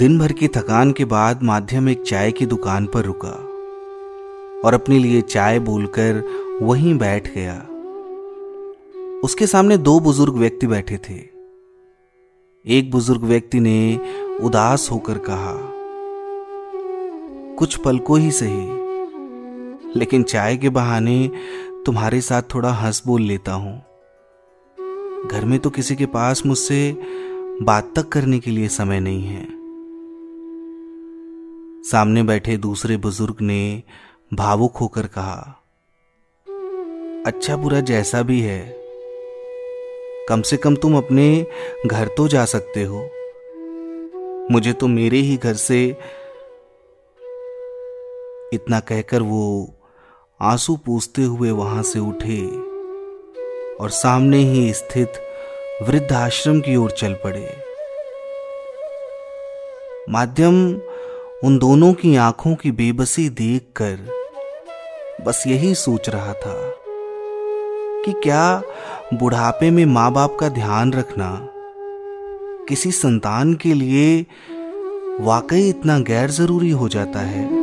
दिन भर की थकान के बाद माध्यम एक चाय की दुकान पर रुका और अपने लिए चाय बोलकर वहीं बैठ गया। उसके सामने दो बुज़ुर्ग व्यक्ति बैठे थे। एक बुज़ुर्ग व्यक्ति ने उदास होकर कहा, कुछ पल को ही सही, लेकिन चाय के बहाने तुम्हारे साथ थोड़ा हंस बोल लेता हूँ। घर में तो किसी के पास मुझसे बात तक करने के लिए समय नहीं है। सामने बैठे दूसरे बुज़ुर्ग ने भावुक होकर कहा अच्छा बुरा जैसा भी है, कम से कम तुम अपने घर तो जा सकते हो। मुझे तो मेरे ही घर से इतना कहकर वो आँसू पूछते हुए वहाँ से उठे और सामने ही स्थित वृद्ध आश्रम की ओर चल पड़े। माध्यम उन दोनों की आँखों की बेबसी देखकर बस यही सोच रहा था कि क्या बुढ़ापे में माँ बाप का ध्यान रखना किसी संतान के लिए वाकई इतना गैर ज़रूरी हो जाता है।